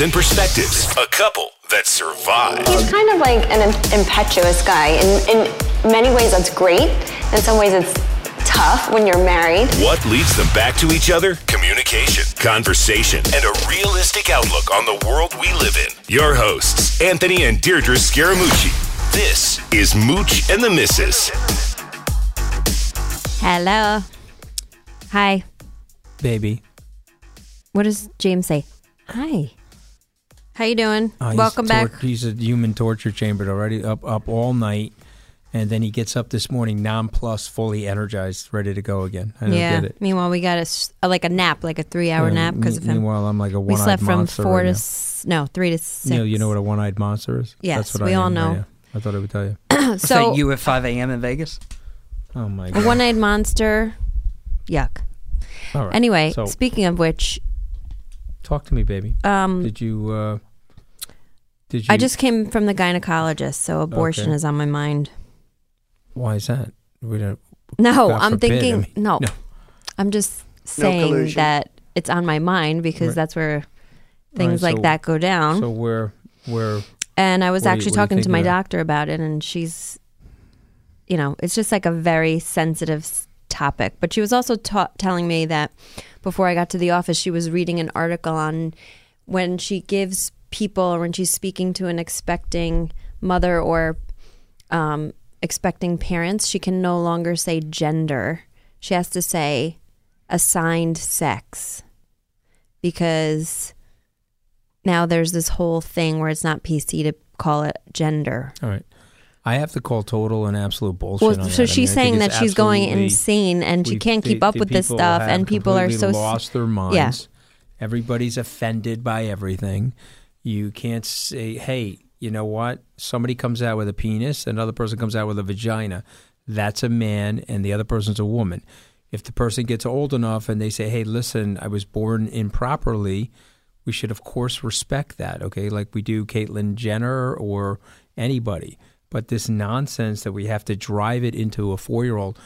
and perspectives, a couple that survive. He's kind of like an impetuous guy. In, in many ways, that's great. In some ways, it's tough when you're married. What leads them back to each other? Communication, conversation, and a realistic outlook on the world we live in. Your hosts, Anthony and Deidre Scaramucci. This is Mooch and the Missus. Hello. Hi. baby. What does James say? Hi. How you doing? Uh, he's Welcome back. tor- He's a human torture chamber already, up up all night, and then he gets up this morning nonplussed, fully energized, ready to go again. I don't yeah. get it. Meanwhile, we got a s- uh, like a nap, like a three-hour Uh, nap because me- of him. Meanwhile, I'm like a we one-eyed slept from four right to s- no three to six. You know, you know what a one-eyed monster is? Yes, That's what we I all am, know. yeah. I thought I would tell you. Is so you at 5 a.m. in Vegas? Oh my god! a one-eyed monster. Yuck. All right. Anyway, so speaking of which, talk to me, baby. um, Did you? uh Did you? I just came from the gynecologist, so abortion Okay. is on my mind. Why is that? We don't. No, God I'm forbid, I thinking. mean, no, no. I'm just saying collusion. that it's on my mind because Right. that's where things Right, like that go down. So we're we're and I was what actually you talking to my of that? doctor about it, and she's, you know, it's just like a very sensitive s- topic. But she was also ta- telling me that before I got to the office, she was reading an article on when she gives people when she's speaking to an expecting mother or um, expecting parents, she can no longer say gender. She has to say assigned sex because now there's this whole thing where it's not PC to call it gender. all right. I have to call total and absolute bullshit. Well, on so that. She's I think saying that she's going insane and she can't keep the- up the with this stuff and people are so lost their minds. Yeah. Everybody's offended by everything. You can't say, "Hey, you know what? Somebody comes out with a penis, another person comes out with a vagina. That's a man, and the other person's a woman." If the person gets old enough and they say, "Hey, listen, I was born improperly," we should of course respect that. Okay, like we do Caitlyn Jenner or anybody. But this nonsense that we have to drive it into a four-year-old,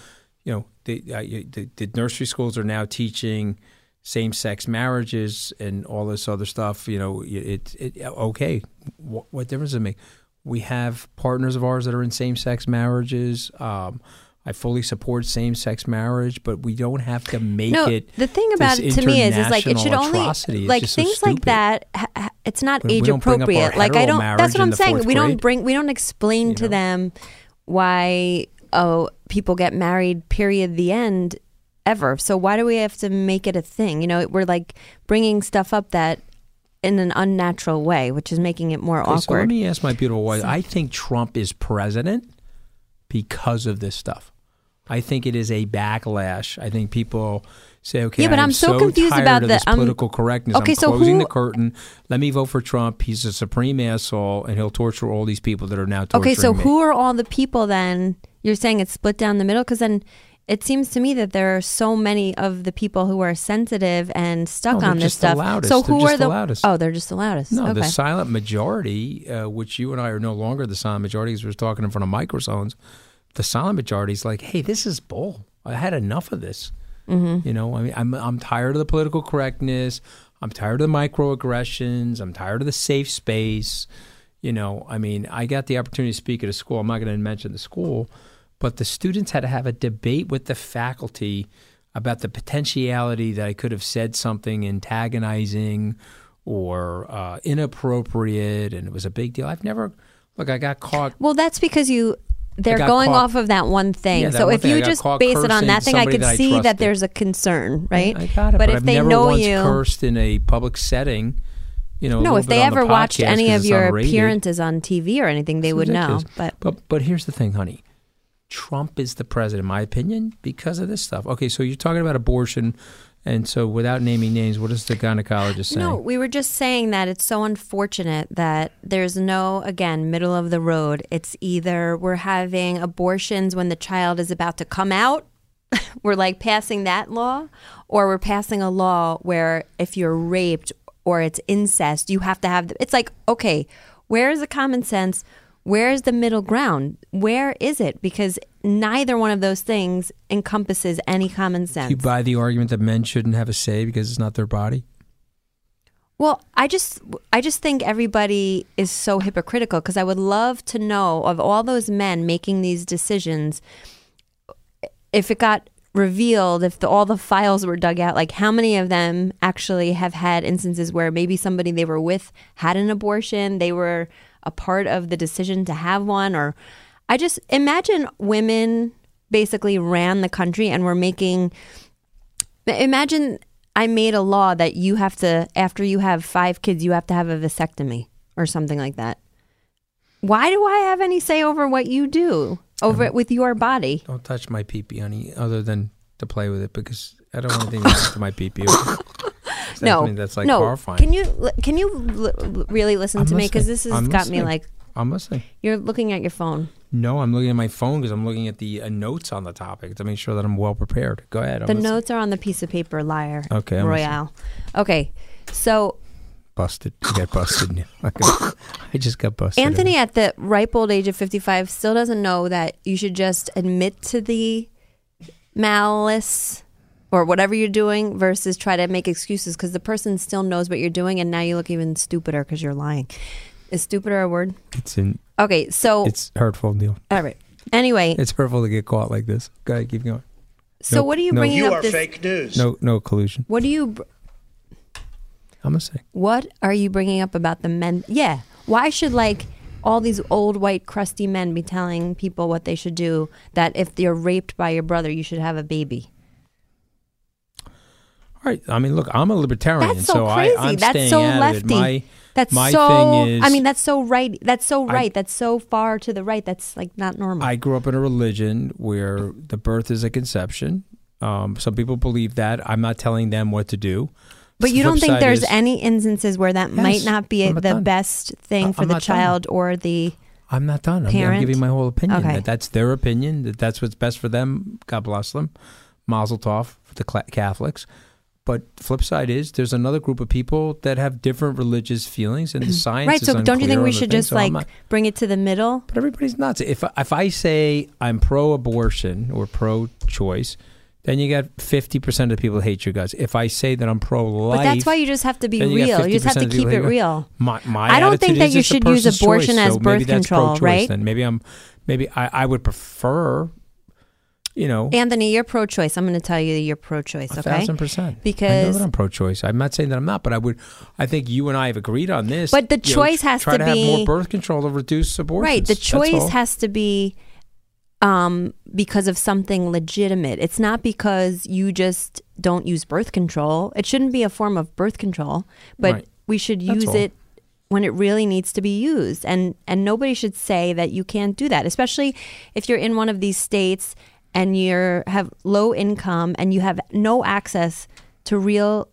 you know, the, uh, the, the nursery schools are now teaching same-sex marriages and all this other stuff. You know, it, it okay. What, what difference does it make? We have partners of ours that are in same-sex marriages. Um, I fully support same-sex marriage, but we don't have to make no, it. the thing about it to me is, is like it should only like things like that. ha- ha- It's not We- age don't bring up our appropriate. Like I don't. That's what I'm saying. We don't bring. We don't explain You to know? them why oh people get married. Period. The end. Ever. So why do we have to make it a thing? You know, we're like bringing stuff up that in an unnatural way, which is making it more Okay, So let me ask my beautiful wife. I think Trump is president because of this stuff. I think it is a backlash. I think people say, "Okay, Yeah, but I'm so confused tired about of the- this I'm- political correctness. Okay, I'm so closing who- the curtain. Let me vote for Trump. He's a supreme asshole, and he'll torture all these people that are now Okay, so me." who are all the people then? You're saying it's split down the middle because then it seems to me that there are so many of the people who are sensitive and stuck No, on this just the stuff. loudest. So They're who just are the the? loudest. Oh, they're just the loudest. No, okay. the silent majority, uh, which you and I are no longer the silent majority because we're talking in front of microphones. The silent majority is like, hey, this is bull. I had enough of this. Mm-hmm. You know, I mean, I'm I'm tired of the political correctness. I'm tired of the microaggressions. I'm tired of the safe space. You know, I mean, I got the opportunity to speak at a school. I'm not going to mention the school, but the students had to have a debate with the faculty about the potentiality that I could have said something antagonizing or uh, inappropriate, and it was a big deal. I've never look. I got caught. Well, that's because you they're going caught- off of that one thing. Yeah, that so one if thing. You just base it on that thing, I could that I see that there's a concern, right? I got it, but, but, if I've they know you, cursed in a public setting. You know, no, if they on the ever watched any of your unrated. appearances on TV or anything, they would know. But but but here's the thing, honey. Trump is the president, in my opinion, because of this stuff. Okay, so you're talking about abortion, and so without naming names, what is the gynecologist saying? No, we were just saying that it's so unfortunate that there's no, again, middle of the road. It's either we're having abortions when the child is about to come out, we're like passing that law, or we're passing a law where if you're raped or it's incest, you have to have, the, it's like, okay, where is the common sense? Where is the middle ground? Where is it? Because neither one of those things encompasses any common sense. you buy the argument that men shouldn't have a say because it's not their body. Well, I just I just think everybody is so hypocritical because I would love to know of all those men making these decisions if it got revealed if the, all the files were dug out like how many of them actually have had instances where maybe somebody they were with had an abortion they were a part of the decision to have one or I just imagine women basically ran the country and were making Imagine I made a law that you have to, after you have five kids, you have to have a vasectomy or something like that. Why do I have any say over what you do over it with your body? Don't touch my pee pee, honey, other than to play with it because I don't want anything to my pee pee. No, that's like no. horrifying. Can you can you li- really listen I'm to me because this listening. has I'm got me like I'm listening. you're looking at your phone. No, I'm looking at my phone because I'm looking at the uh, notes on the topic to make sure that I'm well prepared. Go ahead. I'm The listening. notes are on the piece of paper, liar. Okay, I'm Royale. Okay, so busted. You got busted. I just got busted. Anthony, at the ripe old age of 55, still doesn't know that you should just admit to the malice or whatever you're doing versus try to make excuses because the person still knows what you're doing and now you look even stupider because you're lying. Is stupider a word? It's in. Okay, so It's hurtful, Neil. all right. Anyway, It's hurtful to get caught like this. Go ahead, keep going. so no- what are you no- bringing You up this? news. No, no collusion. What do you? I'm gonna say. What are you bringing up about the men? Yeah, why should like all these old white crusty men be telling people what they should do? That if you're raped by your brother, you should have a baby. All right. I mean, look, I'm a libertarian, That's so, I, crazy. I'm that's staying so out lefty. of it. My, that's my so. thing is, I mean, that's so right. That's so I- right. that's so far to the right. That's like not normal. I grew up in a religion where the birth is a conception. Um, some people believe that. I'm not telling them what to do. but you don't think there's is- any instances where that might not be I'm not the done. best thing I- for I'm the not done. child or the. I'm not done. I'm, I'm giving my whole opinion. Okay. That that's their opinion. That that's what's best for them. God bless them. Mazel tov for the Catholics. But flip side is there's another group of people that have different religious feelings, and the science right. is So don't you think we should just so like not- bring it to the middle? But everybody's nuts. If if I say I'm pro-abortion or pro-choice, then you got 50% of the people hate your guys. If I say that I'm pro-life, But that's why you just have to be you real. You just have to keep it real. My, my I don't think that you should use abortion choice, as so birth control, right? Then maybe I'm, maybe I, I would prefer, you know, Anthony, you're pro-choice. I'm going to tell you that you're pro-choice. Okay, thousand percent. I know Because that I'm pro-choice. I'm not saying that I'm not, but I would. I think you and I have agreed on this. But the you know, choice has try to to have be- more birth control to reduce abortions. right, the choice has to be um, because of something legitimate. It's not because you just don't use birth control. It shouldn't be a form of birth control, but Right. we should That's use all. it when it really needs to be used. And and nobody should say that you can't do that, especially if you're in one of these states and you're have low income and you have no access to real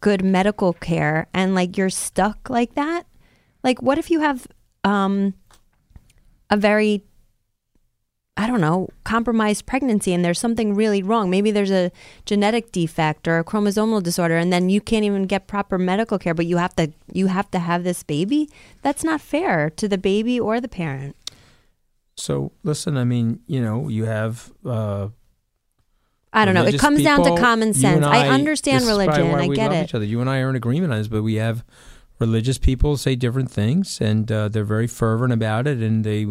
good medical care and like you're stuck like that. Like what if you have um a very I don't know, compromised pregnancy and there's something really wrong. Maybe there's a genetic defect or a chromosomal disorder and then you can't even get proper medical care but you have to you have to have this baby? That's not fair to the baby or the parent. So listen, I mean, you know, you have. Uh, I don't know. It comes down to common sense. and I, understand this is probably religion. I we get it. Each other. You and I are in agreement on this, but we have religious people say different things, and uh, they're very fervent about it, and they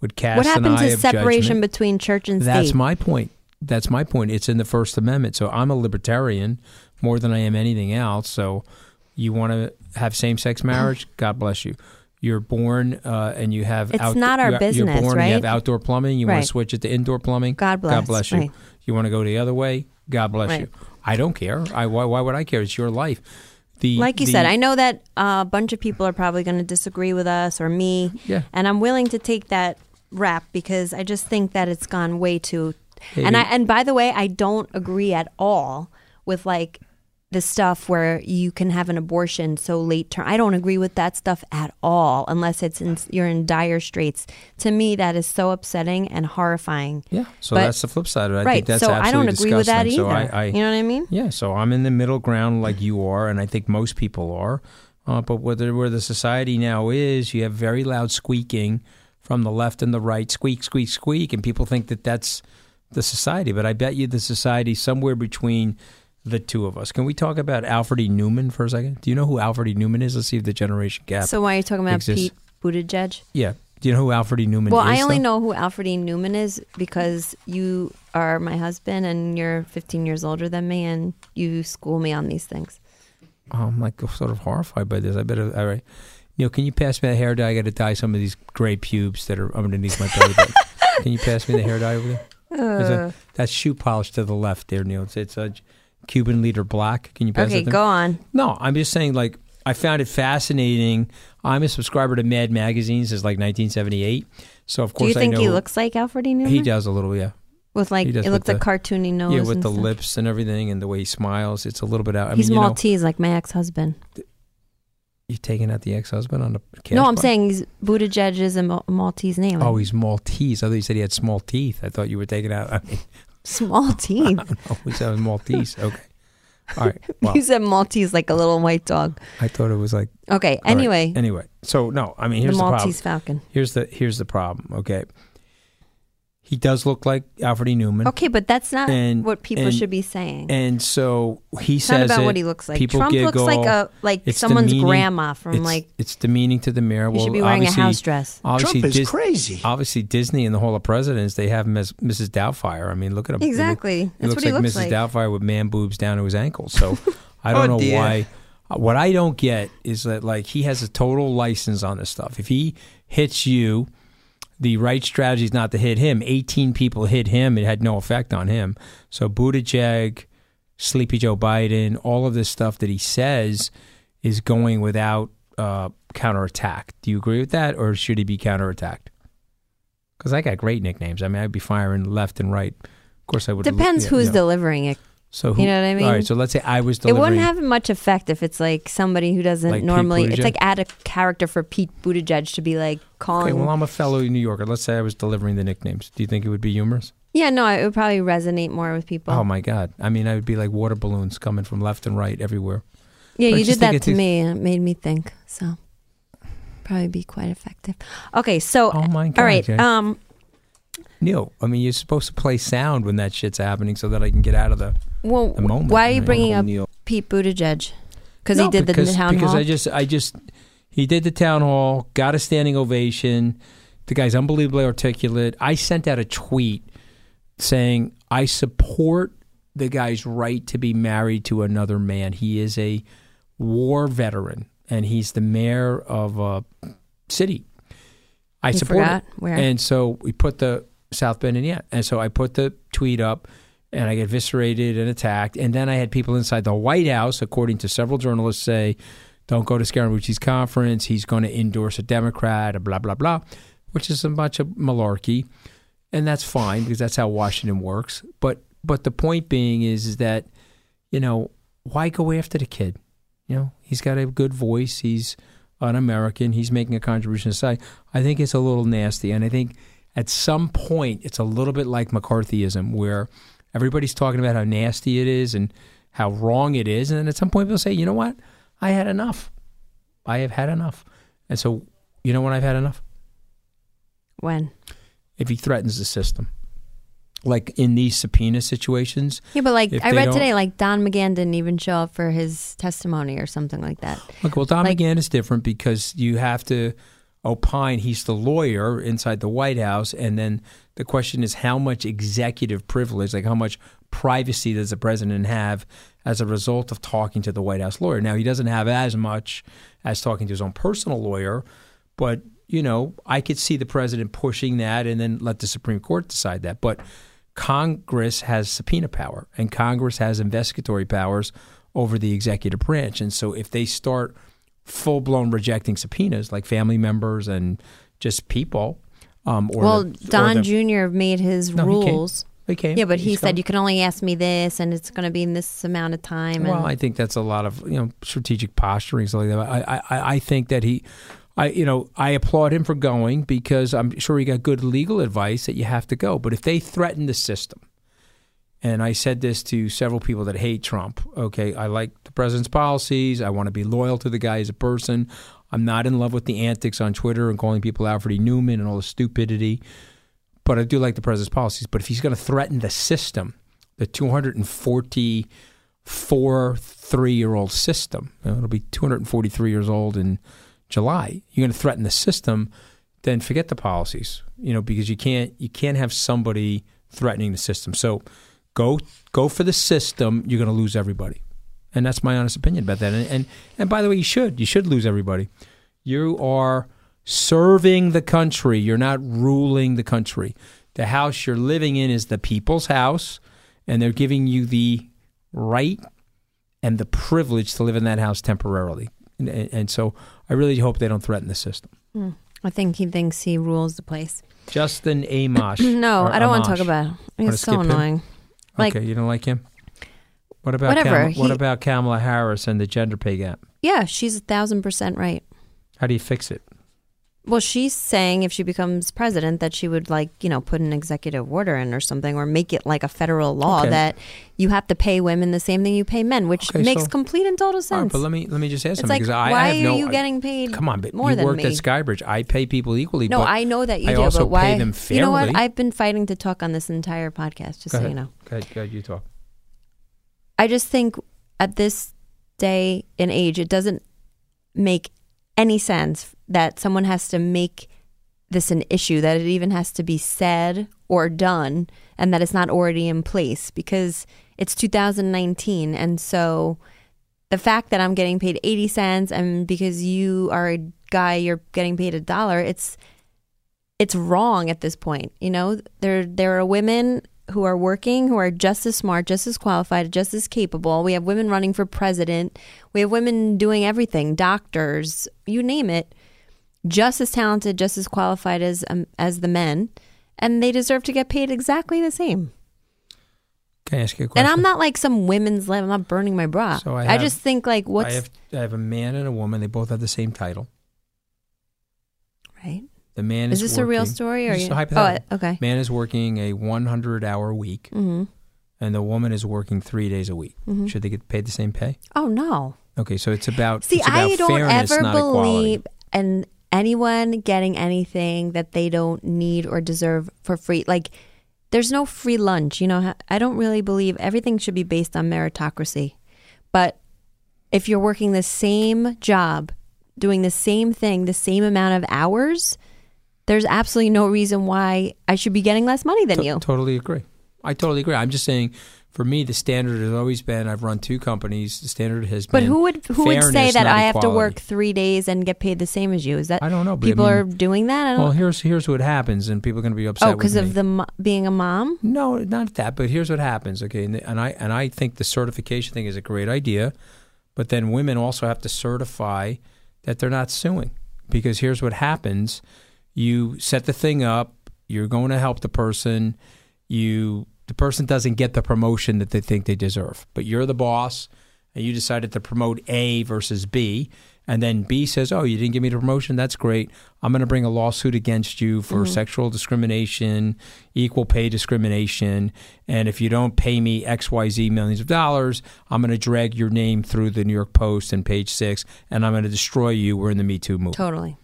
would cast What an happened to separation between church and state? That's my point. that's my point. It's in the First Amendment. So I'm a libertarian more than I am anything else. So you want to have same sex marriage? God bless you. You're born uh, and you have. It's not our you're, business, You're born and you have outdoor plumbing. You want to switch it to indoor plumbing. God bless, God bless you. right. You want to go the other way? God bless Right. you. I don't care. I why, why would I care? It's your life. The like you the- said, I know that uh, a bunch of people are probably going to disagree with us or me. Yeah. And I'm willing to take that rap because I just think that it's gone way too. And I and by the way, I don't agree at all with like the stuff where you can have an abortion so late term. I don't agree with that stuff at all unless it's in, you're in dire straits. To me, that is so upsetting and horrifying. Yeah. So But- that's the flip side of it. I right. think that's so I don't agree with that either. So I, I, you know what I mean? Yeah, so I'm in the middle ground like you are, and I think most people are. Uh, but whether where the society now is, you have very loud squeaking from the left and the right, squeak, squeak, squeak, and people think that that's the society. But I bet you the society somewhere between the two of us. Can we talk about Alfred E. Neuman for a second? Do you know who Alfred E. Neuman is? Let's see if the generation gap. So why are you talking about exists. Pete Buttigieg? yeah. Do you know who Alfred E. Neuman Well, is? Well, I only though? know who Alfred E. Neuman is because you are my husband and you're 15 years older than me, and you school me on these things. Oh, I'm like sort of horrified by this. I better. All right, Neil, can you pass me the hair dye? I got to dye some of these gray pubes that are underneath my belly button. can you pass me the hair dye over there? There's a- that's uh. shoe polish to the left there, Neil. It's, it's a Cuban leader black. Can you pass Okay, me? go on. No, I'm just saying. Like, I found it fascinating. I'm a subscriber to Mad Magazine since like 1978. So of Do course you think I know he looks like Alfred E. Neuman? he does a little, yeah. With like it looks like cartoony nose. yeah, with the stuff. lips and everything, and the way he smiles. It's a little bit out. I He's mean, you know, Maltese, like my ex-husband. you taking out the ex-husband on the. Cash no, I'm saying he's Buttigieg is a Maltese name. Oh, he's Maltese. I thought you said he had small teeth. I thought you were taking out. I mean, small teeth. we said Maltese. Okay. All right. Well, you said Maltese like a little white dog. I thought it was like. Okay. all right. Anyway, Anyway, so no, I mean, here's the, problem. Maltese Falcon. Here's the here's the problem. Okay. He does look like Alfred E. Neuman. Okay, but that's not And- what people and- should be saying. And so he It's not says about it, what he looks like. People Trump looks like a like It's someone's demeaning. grandma from It's- like it's demeaning to the mayor. he well, should be wearing a house dress. Obviously, Trump is Dis- crazy. Obviously, Disney and the Hall of Presidents they have him as Mrs. Doubtfire. I mean, look at him. He look- Exactly. He, That's looks what he like looks Mrs. like. Doubtfire with man boobs down to his ankles. So I don't Oh, know dear. why. Uh, what I don't get is that like he has a total license on this stuff. If he hits you, the right strategy is not to hit him. 18 people hit him. It had no effect on him. So Buttigieg, Sleepy Joe Biden, all of this stuff that he says is going without uh, counterattack. Do you agree with that, or should he be counterattacked? Because I got great nicknames. I mean, I'd be firing left and right. Of course, I would. Depends yeah, who's yeah. delivering it. So who, you know what I mean? All right. So let's say I was It wouldn't have much effect if it's like somebody who doesn't Like Pete normally. It's like add a character for Pete Buttigieg to be like calling. Okay, well, I'm a fellow New Yorker. Let's say I was delivering the nicknames. Do you think it would be humorous? yeah, no, it would probably resonate more with people. Oh my God! I mean, I would be like water balloons coming from left and right everywhere. yeah, but I you just did think that it's to me, and it made me think. So probably be quite effective. Okay, so Oh my God! all right, Jay. um, Neil, I mean, you're supposed to play sound when that shit's happening so that I can get out of the. Well, moment, why are you bringing up Neil. Pete Buttigieg? Because he did because, the town because hall. Because I just, I just, he did the town hall, got a standing ovation. The guy's unbelievably articulate. I sent out a tweet saying I support the guy's right to be married to another man. He is a war veteran, and he's the mayor of a city. I You support it. Where? And so we put the South Bend in, yeah. And so I put the tweet up and I get eviscerated and attacked. And then I had people inside the White House, according to several journalists, say, don't go to Scaramucci's conference. He's going to endorse a Democrat, blah, blah, blah, which is a bunch of malarkey. And that's fine because that's how Washington works. But but the point being is, is that, you know, why go after the kid? You know, he's got a good voice. He's an American. He's making a contribution to society. I think it's a little nasty. And I think at some point it's a little bit like McCarthyism where everybody's talking about how nasty it is and how wrong it is. And then at some point people say, you know what? I had enough. I have had enough. And so, you know when I've had enough? when? If he threatens the system. Like in these subpoena situations. Yeah, but like I read today, like Don McGahn didn't even show up for his testimony or something like that. Look, well, Don Like- McGahn is different because you have to opine he's the lawyer inside the White House, and then the question is how much executive privilege, like how much privacy does the president have as a result of talking to the White House lawyer? Now he doesn't have as much as talking to his own personal lawyer, but you know I could see the president pushing that, and then let the Supreme Court decide that, but. Congress has subpoena power and Congress has investigatory powers over the executive branch. And so if they start full blown rejecting subpoenas, like family members and just people, um, or well, the, Don the- Jr. made his No, he can't. rules. He can't. Yeah, but he He's said gone. you can only ask me this, and it's going to be in this amount of time. Well, I think that's a lot of you know strategic posturing. Like that. I, I I think that he, I you know I applaud him for going because I'm sure he got good legal advice that you have to go. But if they threaten the system, and I said this to several people that hate Trump. Okay, I like the president's policies. I want to be loyal to the guy as a person. I'm not in love with the antics on Twitter and calling people Alfred E. Neuman and all the stupidity. But I do like the president's policies. But if he's going to threaten the system, the 244 three year old system, it'll be 243 years old in July. You're going to threaten the system, then forget the policies. You know, because you can't you can't have somebody threatening the system. So go go for the system. You're going to lose everybody, and that's my honest opinion about that. And and, and by the way, you should you should lose everybody. You are serving the country. You're not ruling the country. The house you're living in is the people's house, and they're giving you the right and the privilege to live in that house temporarily. And, and, so I really hope they don't threaten the system. Hmm. I think he thinks he rules the place. Justin Amash. No, I don't want to talk about him. He's so annoying. him? Like, okay, you don't like him. What about Whatever, Kam- what about Kamala Harris and the gender pay gap? yeah, she's a thousand percent right. How do you fix it? Well, she's saying if she becomes president that she would like, you know, put an executive order in or something or make it like a federal law Okay. that you have to pay women the same thing you pay men, which Okay, makes so- complete and total sense. right, but let me let me just ask it's something like, because I, why I have are no. you getting paid Come on, but more you than worked me? at Skybridge. I pay people equally. no, I know that you I do, also but why? pay them You know what? I've been fighting to talk on this entire podcast, just Go so ahead. you know. Go ahead, go ahead, you talk. I just think at this day and age, it doesn't make any sense that someone has to make this an issue, that it even has to be said or done, and that it's not already in place because it's 2019. And so the fact that I'm getting paid 80 cents and because you are a guy, you're getting paid a dollar, it's it's wrong at this point. You know, there there are women who are working who are just as smart, just as qualified, just as capable. We have women running for president. We have women doing everything, doctors, you name it, just as talented, just as qualified as um, as the men, and they deserve to get paid exactly the same. Can I ask you a question? And I'm not like some women's lab. I'm not burning my bra. So I I, just think like what's I have I have a man and a woman. They both have the same title. right. The man Is is. this a real story or is you- a hypothetical. Oh, okay. Man is working a 100 hour week, hmm and the woman is working three days a week. Mhm. Should they get paid the same pay? Oh no. Okay, so it's about See, it's about I don't fairness, ever believe in anyone getting anything that they don't need or deserve for free. Like, there's no free lunch. You know, I don't really believe everything should be based on meritocracy. But if you're working the same job, doing the same thing, the same amount of hours, there's absolutely no reason why I should be getting less money than To- you. Totally agree. I totally agree. I'm just saying, for me, the standard has always been. I've run two companies. The standard has But been. But who would who would say that I have to work three days and get paid the same as you? Is that I don't know. But I people mean- are doing that? I don't Well, here's here's what happens, and people are going to be upset. Oh, because of the mo- being a mom. No, not that. But here's what happens. Okay, and, and I and I think the certification thing is a great idea, but then women also have to certify that they're not suing because here's what happens: you set the thing up, you're going to help the person, you the person doesn't get the promotion that they think they deserve, but you're the boss, and you decided to promote A versus B. And then B says, "Oh, you didn't give me the promotion. That's great. I'm going to bring a lawsuit against you for mm-hmm. sexual discrimination, equal pay discrimination, and if you don't pay me X, Y, Z millions of dollars, I'm going to drag your name through the New York Post and Page Six, and I'm going to destroy you. We're in the Me Too movement. Totally.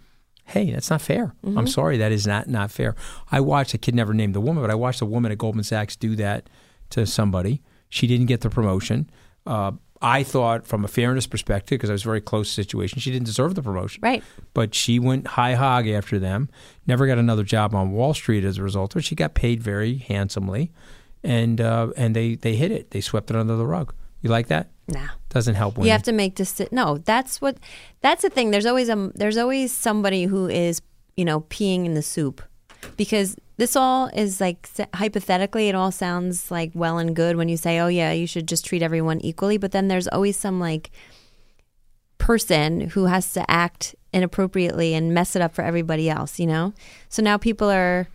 Hey, that's not fair. Mm-hmm. I'm sorry, that is not not fair. I watched. a kid never named the woman, but I watched a woman at Goldman Sachs do that to somebody. She didn't get the promotion. Uh, I thought, from a fairness perspective, because I was very close to the situation, she didn't deserve the promotion. Right. But she went high hog after them. Never got another job on Wall Street as a result, but she got paid very handsomely, and uh, and they they hit it. They swept it under the rug. You like that? Nah. Doesn't help women. You have to make deci- No, that's what. That's the thing. There's always a. There's always somebody who is, you know, peeing in the soup, because this all is like hypothetically. It all sounds like well and good when you say, "Oh yeah, you should just treat everyone equally." But then there's always some like person who has to act inappropriately and mess it up for everybody else. You know. So now people are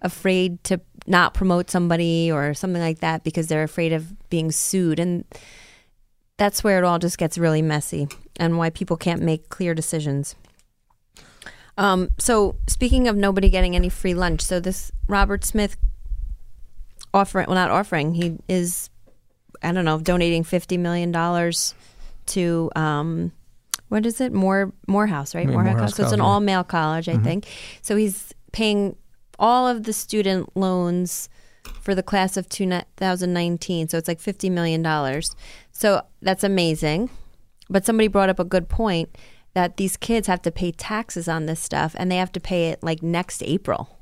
afraid to not promote somebody or something like that because they're afraid of being sued and that's where it all just gets really messy and why people can't make clear decisions. Um, so speaking of nobody getting any free lunch, so this Robert Smith offering, well, not offering, he is, I don't know, donating fifty million dollars to, um, what is it, More Morehouse, right? Yeah, Morehouse. Morehouse So it's an all male college, I think. So he's paying all of the student loans for the class of 2019. So it's like $50 million. So that's amazing. But somebody brought up a good point that these kids have to pay taxes on this stuff and they have to pay it like next April.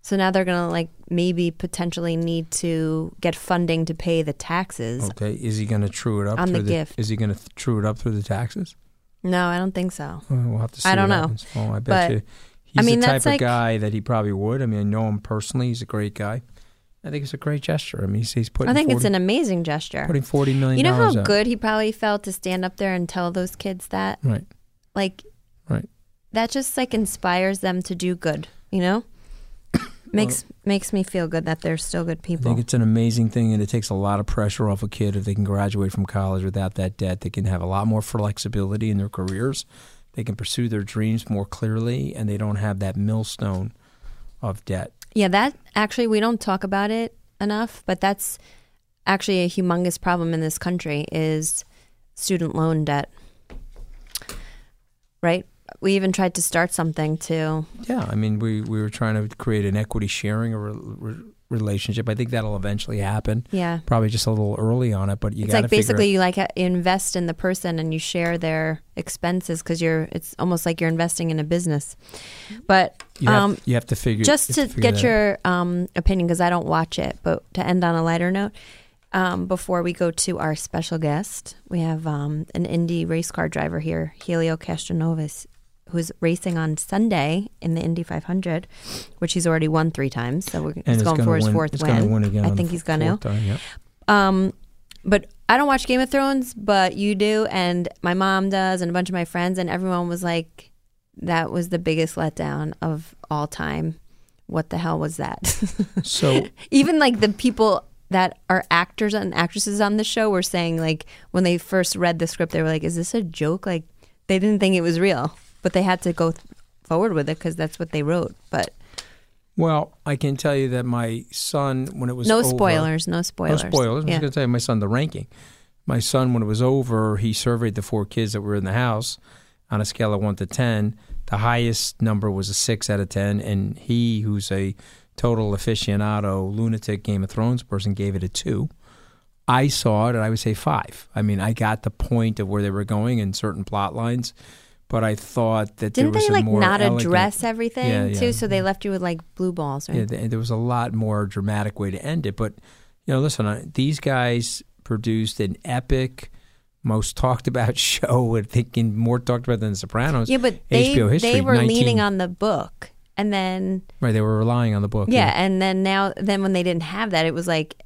So now they're going to like maybe potentially need to get funding to pay the taxes. Okay, is he going to true it up On through the gift. Is he going to th- true it up through the taxes? No, I don't think so. Well, we'll have to see. I don't what know. happens. Oh, I bet But, you. I He's mean, the type of like- guy that he probably would. I mean, I know him personally. He's a great guy. I think it's a great gesture. I mean, he's, he's putting. I think 40, it's an amazing gesture. putting forty million. You know how out. good he probably felt to stand up there and tell those kids that? Right. Like Right. that just like inspires them to do good, you know? Makes makes me feel good that they're still good people. I think it's an amazing thing, and it takes a lot of pressure off a kid if they can graduate from college without that debt. They can have a lot more flexibility in their careers. They can pursue their dreams more clearly, and they don't have that millstone of debt. Yeah, that actually we don't talk about it enough, but that's actually a humongous problem in this country is student loan debt. Right? We even tried to start something to Yeah, I mean, we, we were trying to create an equity sharing re- relationship. I think that'll eventually happen. yeah. Probably just a little early on it, but you it's got to It's like basically you like invest in the person and you share their expenses because you're it's almost like you're investing in a business. But you have, um, you have to figure just to figure get your um, opinion because I don't watch it, but to end on a lighter note, um, before we go to our special guest, we have um, an Indy race car driver here, Helio Castroneves, who's racing on Sunday in the Indy 500, which he's already won three times. So we're he's going for his win- fourth it's win. win again I think he's going to. Um, but I don't watch Game of Thrones, but you do, and my mom does, and a bunch of my friends, and everyone was like, "That was the biggest letdown of all time." What the hell was that? So Even like the people that are actors and actresses on the show were saying, like, when they first read the script, they were like, "Is this a joke?" Like, they didn't think it was real, but they had to go th- forward with it because that's what they wrote. But Well, I can tell you that my son, when it was no over- spoilers, no spoilers, No spoilers. I Yeah. was going to tell you my son the ranking. My son, when it was over, he surveyed the four kids that were in the house on a scale of one to ten. The highest number was a six out of ten, and he, who's a total aficionado, lunatic Game of Thrones person, gave it a two. I saw it, and I would say five. I mean, I got the point of where they were going in certain plot lines, but I thought that Didn't was they a like more not elegant- address everything Yeah, yeah. too? So they left you with like blue balls, right? yeah, there was a lot more dramatic way to end it. But you know, listen, I, these guys produced an epic, most talked about show. I think in more talked about than The Sopranos. Yeah, but they history. they were 19 leaning on the book, and then right. They were relying on the book. yeah, and then now then when they didn't have that, it was like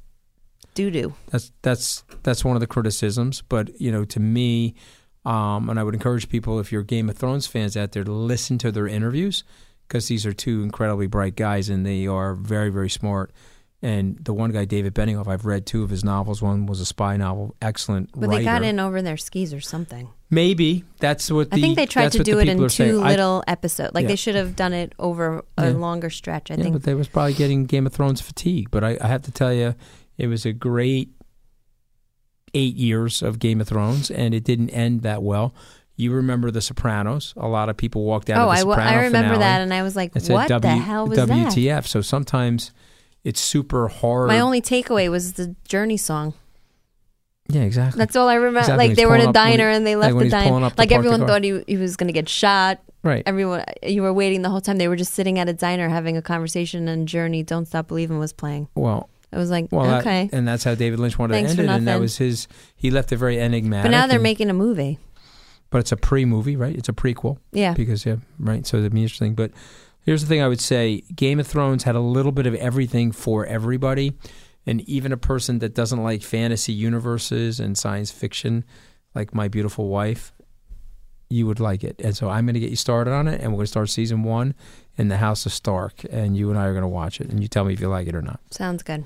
doo doo. that's that's that's one of the criticisms. But you know, to me, um, and I would encourage people if you're Game of Thrones fans out there to listen to their interviews because these are two incredibly bright guys and they are very very smart. And the one guy, David Benioff, I've read two of his novels. One was a spy novel, excellent But writer. they got in over their skis or something. Maybe that's what the, I think they tried to do it in saying. two little episodes. Like Yeah. they should have done it over a Yeah. longer stretch. I yeah, think. but they was probably getting Game of Thrones fatigue. But I, I have to tell you, it was a great eight years of Game of Thrones, and it didn't end that well. You remember The Sopranos? A lot of people walked out oh, of the I, Soprano I remember that, and I was like, "What w, the hell was that?" WTF? So sometimes it's super hard. My only takeaway was the Journey song. Yeah, exactly. That's all I remember. Exactly, Like they were in a when he- diner and they left when the diner. Like everyone thought he, he was going to get shot. Right. Everyone, you were waiting the whole time. They were just sitting at a diner having a conversation, and Journey "Don't Stop Believing" was playing. well, It was like well, okay, and that's how David Lynch wanted Thanks to end it, and that was his. He left it very enigmatic. but now they're and- making a movie. but it's a pre-movie, right? It's a prequel. Yeah. Because yeah, right. So that'd be interesting. But here's the thing: I would say Game of Thrones had a little bit of everything for everybody, and even a person that doesn't like fantasy universes and science fiction, like my beautiful wife, you would like it. And so I'm going to get you started on it, and we're going to start season one in the House of Stark, and you and I are going to watch it, and you tell me if you like it or not. Sounds good.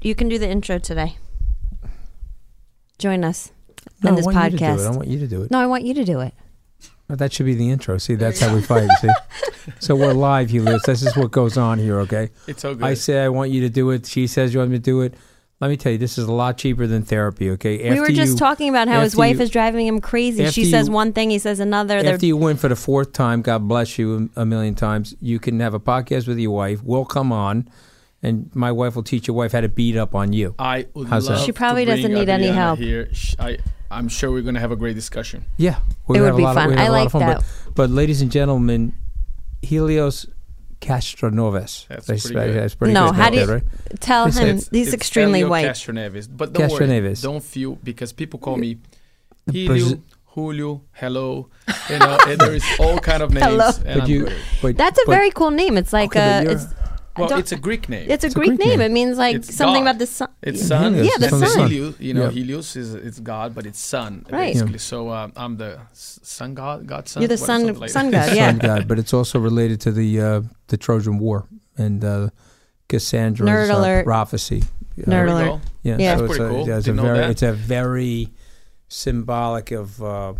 You can do the intro today. Join us No, in I this want you to do podcast. it. I want you to do it. no, I want you to do it. That should be the intro. See, that's how we fight. See, so we're live, Helios. This is what goes on here. Okay. It's so good. I say I want you to do it. She says you want me to do it. Let me tell you, this is a lot cheaper than therapy. Okay. we were just you- talking about how his after wife you- is driving him crazy. She after says you- one thing, he says another. They're After you win for the fourth time, God bless you a million times. You can have a podcast with your wife. We'll come on, and my wife will teach your wife how to beat up on you. I would How's that? She probably to doesn't bring need any Adriana help. Here, Sh- I, I'm sure we're going to have a great discussion. Yeah, It would have a be lot of- fun. we'd have I a lot like of fun. that. But, but ladies and gentlemen, Helios Castroneves. That's They- pretty good. That's pretty no, good. how right do you there, right? tell It's- him? it's- he's It's extremely Elio white. Castroneves. But don't Castroneves. worry. Don't feel, because people call me Brazil- Helio, Julio, hello. You know, and there is all kind of names. Hello. And But I'm you, great. but, That's a but- very cool name. It's like Okay, but a. you're- It's, I Well, it's a Greek name. it's a It's a Greek, Greek name. name. It means like It's something God. about the sun. It's Yeah, sun. Helios Yeah, the and sun. Helios, you know, Yeah. Helios is it's God, but it's sun Right. basically. So uh, I'm the sun god, God son. You're the What- sun- like sun god, yeah. sun god, but it's also related to the uh, the Trojan War and uh, Cassandra's Nerd uh, alert. prophecy. Nerd alert. Yeah, Yeah. so That's it's pretty a, cool. yeah, it's a Didn't know very that. it's a very symbolic of uh,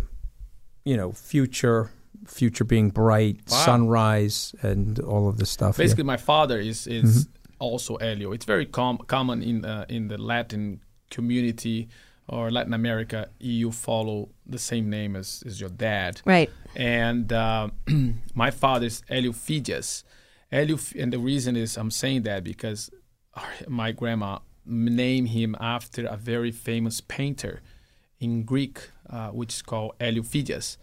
you know future future being bright, Wow. sunrise, and all of this stuff. yeah. Basically, my father is is Mm-hmm. also Elio. It's very com- common in uh, in the Latin community or Latin America. You follow the same name as, as your dad, Right. and uh, my father is Elio Fidias. Elio, F- and the reason is I'm saying that because my grandma named him after a very famous painter in Greek, uh, which is called Elio Fidias.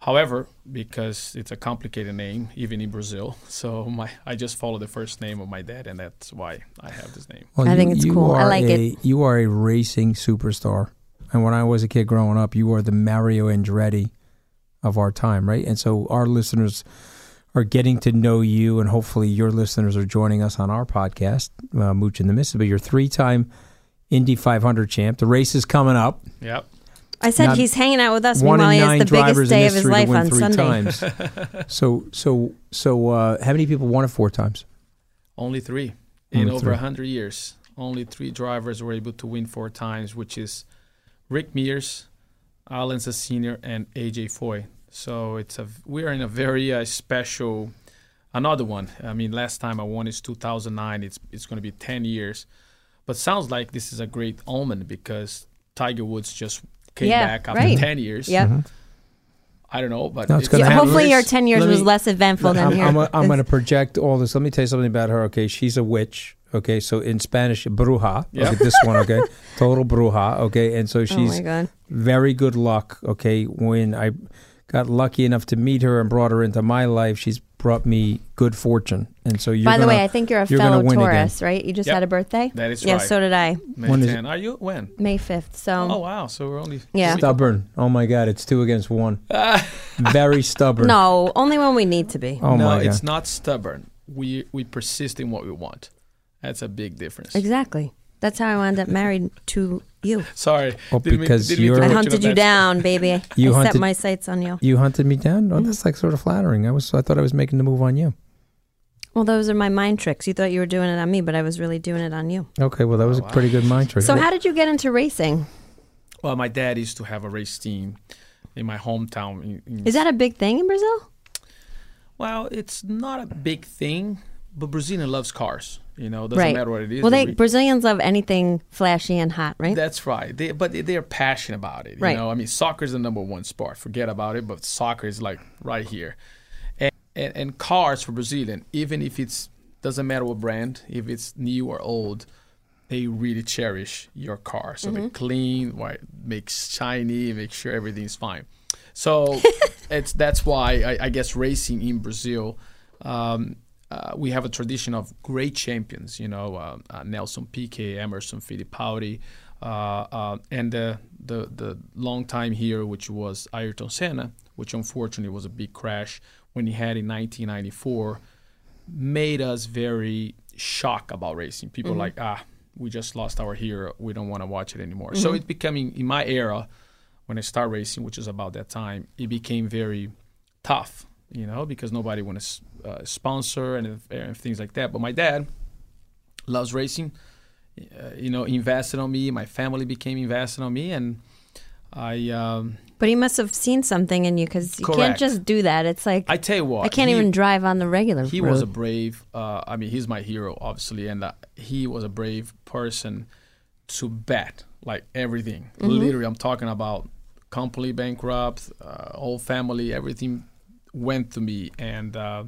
However, because it's a complicated name, even in Brazil, so my I just follow the first name of my dad, and that's why I have this name. Well, I you- think it's you cool. I are like a, it. You are a racing superstar, and when I was a kid growing up, you are the Mario Andretti of our time, right? And so our listeners are getting to know you, and hopefully your listeners are joining us on our podcast, uh, Mooch in the Mississippi. You're three-time Indy 500 champ. The race is coming up. Yep. I said Not- he's hanging out with us. One Meanwhile, in he has nine the drivers biggest day in of his life on three Sunday. times. so, so, so, uh, how many people won it four times? Only three in Only over three. a hundred years. Only three drivers were able to win four times, which is Rick Mears, Al Unser Senior, and AJ Foyt. So it's a we are in a very uh, special. Another one. I mean, last time I won is 2009. It's it's going to be 10 years, but sounds like this is a great omen because Tiger Woods just came Yeah, back after right. 10 years. Yep. Mm-hmm. I don't know, but No, it's it's gonna Yeah, happen. hopefully, your 10 years Let was less eventful than I'm, here. I'm, I'm going to project all this. Let me tell you something about her. Okay, she's a witch. Okay, so in Spanish, bruja. Yep. Okay, this one. Okay, total bruja. Okay, and so oh she's my god! very good luck. Okay, when I got lucky enough to meet her and brought her into my life, she's brought me good fortune. And so you're By the gonna- way, I think you're a you're fellow win again. Taurus, right? You just Yep. had a birthday. That is yeah, right. so did I. May When is 10. Are you when? May fifth. So Oh wow! So we're only Yeah. stubborn. Oh my God, it's two against one. very stubborn. no, only when we need to be. Oh no, my God. it's not stubborn. We we persist in what we want. That's a big difference. Exactly. That's how I wound up married to you. Sorry. Well, Didn't because didn't mean you're- I hunted you that- down, baby. You I set my sights on you. You hunted me down. Oh, that's mm-hmm. like sort of flattering. I was. I thought I was making the move on you. Well, those are my mind tricks. You thought you were doing it on me, but I was really doing it on you. Okay, well that was oh, a pretty good mind trick. So, how did you get into racing? Well, my dad used to have a race team in my hometown. In, in Is that a big thing in Brazil? Well, it's not a big thing, but Brazilian loves cars. You know, doesn't right. matter what it is. Well, they they re- Brazilians love anything flashy and hot, right? That's right. They, but they- they're passionate about it. You Right. know, I mean, soccer is the number one sport. Forget about it. But soccer is like right here, and and, and cars for Brazilian, even if it's doesn't matter what brand, if it's new or old, they really cherish your car. So they clean, white, make shiny, make sure everything's fine. So it's that's why I, I guess racing in Brazil. Um, uh, we have a tradition of great champions, you know, uh, uh, Nelson Piquet, Emerson Fittipaldi, uh, uh, and the, the the long time here, which was Ayrton Senna, which unfortunately was a big crash when he had in 1994, made us very shocked about racing. People like, ah, we just lost our hero, we don't want to watch it anymore. So it becoming in my era, when I started racing, which is about that time, it became very tough, you know, because nobody want to uh, sponsor and, and things like that. But my dad loves racing, uh, you know, invested on me. My family became invested on me, and I, um, But he must have seen something in you because you can't just do that. It's like I tell you what, I can't he- even drive on the regular he road. was a brave uh, i mean he's my hero obviously and uh, he was a brave person to bet like everything Mm-hmm. literally i'm talking about completely bankrupt uh, whole family everything went to me and uh,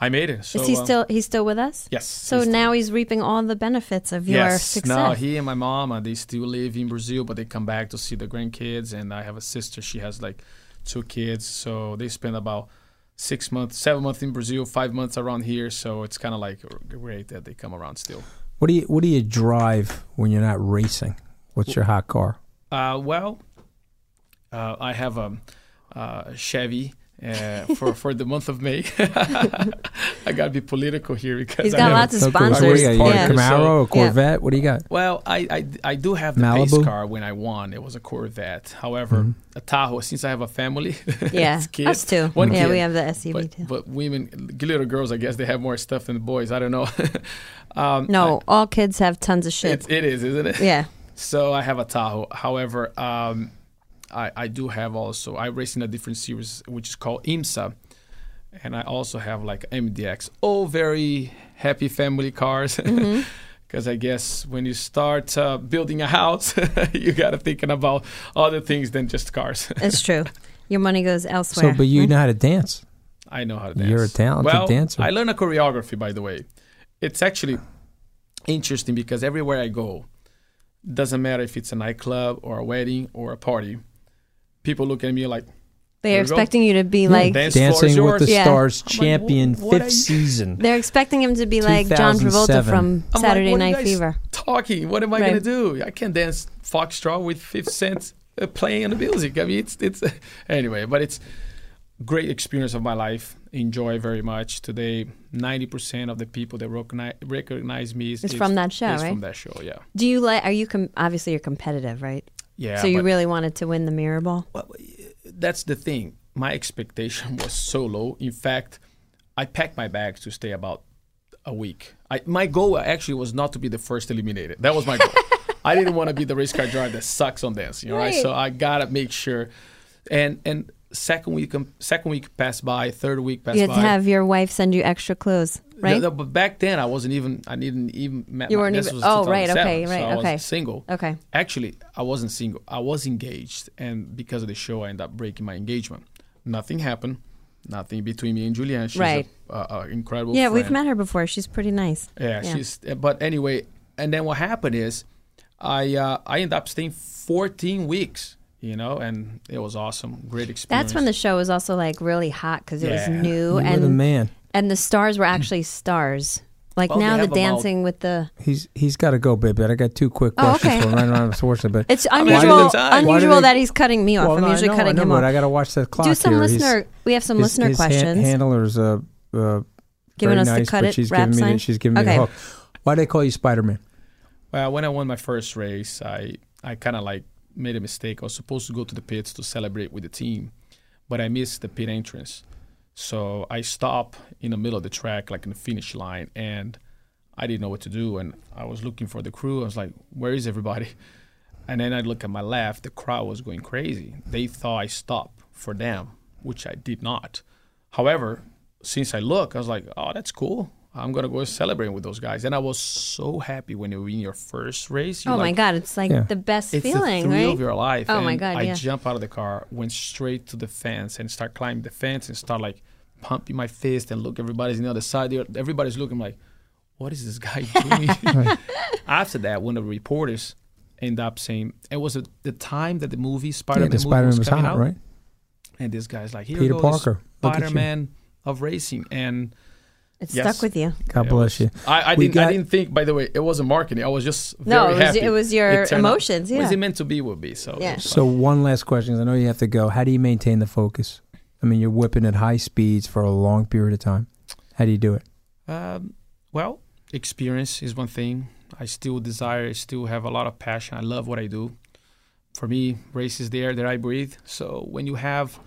i made it so Is he uh, still? He's still with us. yes So he's- now he's reaping all the benefits of your yes success. no he and my mom uh, they still live in brazil but they come back to see the grandkids and i have a sister she has like two kids so they spend about six months seven months in brazil five months around here so it's kind of like great that they come around still what do you what do you drive when you're not racing? What's your hot car? uh, well uh, i have a, uh chevy uh, for for the month of May, I gotta be political here because He's I got have- lots of So cool. So what do sponsors. you got? Yeah. Camaro, a So- Corvette? What do you got? Well, I, I, I do have the Malibu? pace car when I won. It was a Corvette. However, a Tahoe. Since I have a family, Yeah, it's kids, us too. One yeah, kid. we have the SUV But, too. but women, little girls, I guess they have more stuff than the boys. I don't know. um, No, all kids have tons of shit. it, it is, isn't it? yeah. So I have a Tahoe. However, um, I, I do have also I race in a different series which is called IMSA, and I also have like MDX. All very happy family cars. Mm-hmm. Because I guess when you start uh, building a house, you got to thinking about other things than just cars. It's true. Your money goes elsewhere. So, but you know how to dance. I know how to dance. You're a talented well, dancer. I learned a choreography, by the way. It's actually interesting because everywhere I go, doesn't matter if it's a nightclub or a wedding or a party, people look at me like, They're There go. expecting you to be like. dance Dancing with the Yeah. Stars I'm champion, "Wh- what fifth season. They're expecting him to be like John Travolta from I'm like, Saturday "What are you Night guys Fever. Talking, what am I Right. gonna do? I can't dance foxtrot with Fifth Cent uh, playing on the music. I mean, it's it's anyway, but it's great experience of my life. Enjoy very much. Today, ninety percent of the people that recognize, recognize me is, It's from that show, is right? From that show, yeah, Do you like? Are you com- obviously you're competitive, right? Yeah. so you really wanted to win the mirror ball. Well, that's the thing. My expectation was so low. In fact, I packed my bags to stay about a week. I, my goal actually was not to be the first eliminated. That was my goal. I didn't want to be the race car driver that sucks on dancing. All right, Right. so I gotta make sure. And and second week, um, second week passed by. Third week passed by. You had by. to have your wife send you extra clothes, right? No, no, but back then I wasn't even. I didn't even. Met You my- weren't this even- was oh, right, 2007, okay, so right, I was okay. single. Okay. Actually, I wasn't single. I was engaged, and because of the show, I ended up breaking my engagement. Nothing happened. Nothing between me and Julianne. She's Right. a, a, a incredible. yeah, we've met her before. She's pretty nice. Yeah, Yeah. she's. But anyway, and then what happened is, I uh, I ended up staying 14 weeks. You know, and it was awesome. Great experience. That's when the show was also like really hot because it Yeah. was new You're the and man. And the stars were actually stars. Like Well, now, the have about- dancing with the He's he's got to go, baby. I got two quick questions Oh, questions okay. for him right around unfortunately, but it's unusual. why do they- why do unusual they- that he's cutting me off. Well, I'm no, usually know, cutting know, him but off. I got to watch the clock Do some here. He's- listener. we have some his, listener his han- questions. handler's uh, uh, Giving very us the cut it she's rap giving me sign? the, she's giving me Okay. the hook. Why do they call you Spider Man? Well, when I won my first race, I I kind of like made a mistake. I was supposed to go to the pits to celebrate with the team, but I missed the pit entrance. So I stop in the middle of the track, like in the finish line, and I didn't know what to do. And I was looking for the crew. I was like, "Where is everybody?" And then I look at my left. The crowd was going crazy. They thought I stopped for them, which I did not. However, since I look, I was like, "Oh, that's cool. I'm gonna go celebrate with those guys." And I was so happy when you win your first race. You're Oh my God, it's like Yeah. the best it's feeling, the thrill right? of your life. Oh my God, I yeah. jump out of the car, went straight to the fence, and start climbing the fence and start like pumping my fist and look. Everybody's on the other side. They're- Everybody's looking like, what is this guy doing? After that, when the reporters end up saying it was a, the time that the movie Yeah, Spider-Man, the movie Spider-Man was, was coming hot, out, right? and this guy's like, here Peter goes Parker, look at. Spider-Man of racing, and It Yes. stuck with you. God it bless you. I, I didn't. I didn't think. By the way, it wasn't marketing. I was just No, it was- happy. it was your turned out- emotions, yeah. Was it meant to be? Would be so. Yeah. So one last question. I know you have to go. How do you maintain the focus? I mean, you're whipping at high speeds for a long period of time. How do you do it? Um, well, experience is one thing. I still desire, I still have a lot of passion. I love what I do. For me, race is the air that I breathe. So when you have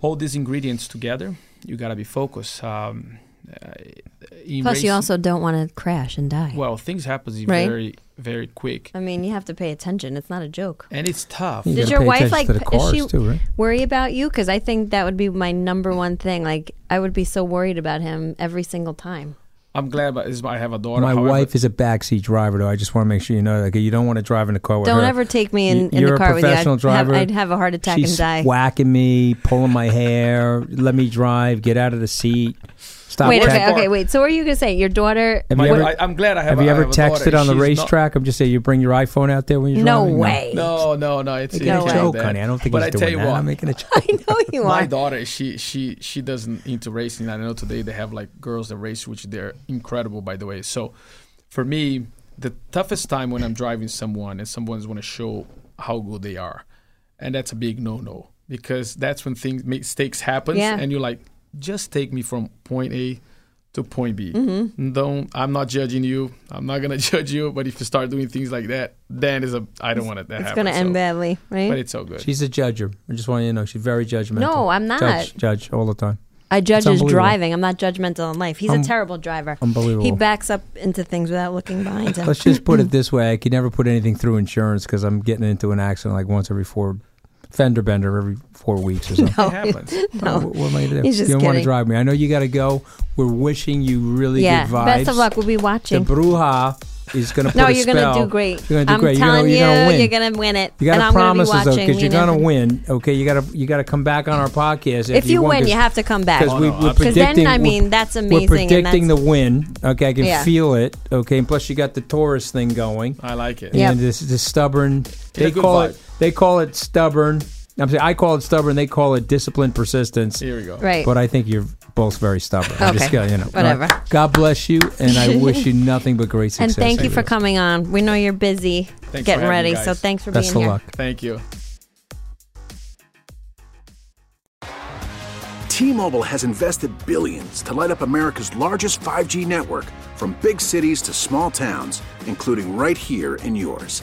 all these ingredients together, you gotta be focused. Um, uh, in Plus, you also don't want to crash and die. well, things happen Right. very, very quick, I mean, you have to pay attention. It's not a joke. and it's tough. You Did your pay wife like to is she too, right? worry about you? Because I think that would be my number one thing. Like I would be so worried about him every single time. I'm glad, but this I have a daughter. My However, wife is a backseat driver, though. I just want to make sure you know that you don't want to drive in the car with Don't her. ever take me in, You- in the car a with you. I'd professional have, driver. I'd have a heart attack She's and die. whacking me, pulling my hair. Let me drive. Get out of the seat. Stop. wait, okay, text- okay, wait. So, what are you gonna say? Your daughter? Have My- you ever, I, am glad I have. have you ever have texted on the and she's not- racetrack? I'm just saying you bring your iPhone out there when you're driving. No driving. way. No, no, no. It's, Making it's a not joke, that. honey. I don't think but he's I doing tell you that. what, I'm making a joke. I know you are. my daughter she she she doesn't into racing i know today they have like girls that race which they're incredible by the way so for me the toughest time when i'm driving someone and someone's want to show how good they are and that's a big no-no because that's when things mistakes happen Yeah. and you're like just take me from point a to point b Mm-hmm. don't i'm not judging you i'm not gonna judge you but if you start doing things like that then is a i don't want it to It's happen gonna end so- badly, right? but it's so good She's a judger. I just want you to know she's very judgmental. No, I'm not. Judge, judge all the time. I judge his driving. I'm not judgmental in life. He's a Um, terrible driver. unbelievable. He backs up into things without looking behind him. Let's just put it this way: I can never put anything through insurance because I'm getting into an accident like once every four fender bender every four weeks or something. it happens Oh, what, what am I gonna do? He's just you don't want to drive me. I know you got to go. We're wishing you really yeah. good vibes. Best of luck. We'll be watching. The. Bruja is going to put no, a you're gonna do great. You're going to do I'm great. telling you're gonna, you're gonna win. you're gonna win it. You got to I'm gonna be promise us though, watching. because You you're gonna win. Okay, you got to you got to come back on our podcast If you win, you have have to come back. because oh, we, no, we're absolutely. Because then, predicting. I mean, we're- that's we're predicting the win. Okay, I can Yeah. feel it. Okay, and plus you got the Taurus thing going. i like it Yeah. And this this stubborn. They good call vibe. it. They call it stubborn. I'm saying I call it stubborn. They call it disciplined persistence. here we go right. But I think you're both very stubborn. I'm just Okay. gonna, you know. Whatever. All right. God bless you, and I wish you nothing but great and success. And thank you for coming on. We know you're busy Thanks getting ready, so thanks for Best being of here. luck. thank you T-Mobile has invested billions to light up America's largest 5G network from big cities to small towns, including right here in yours.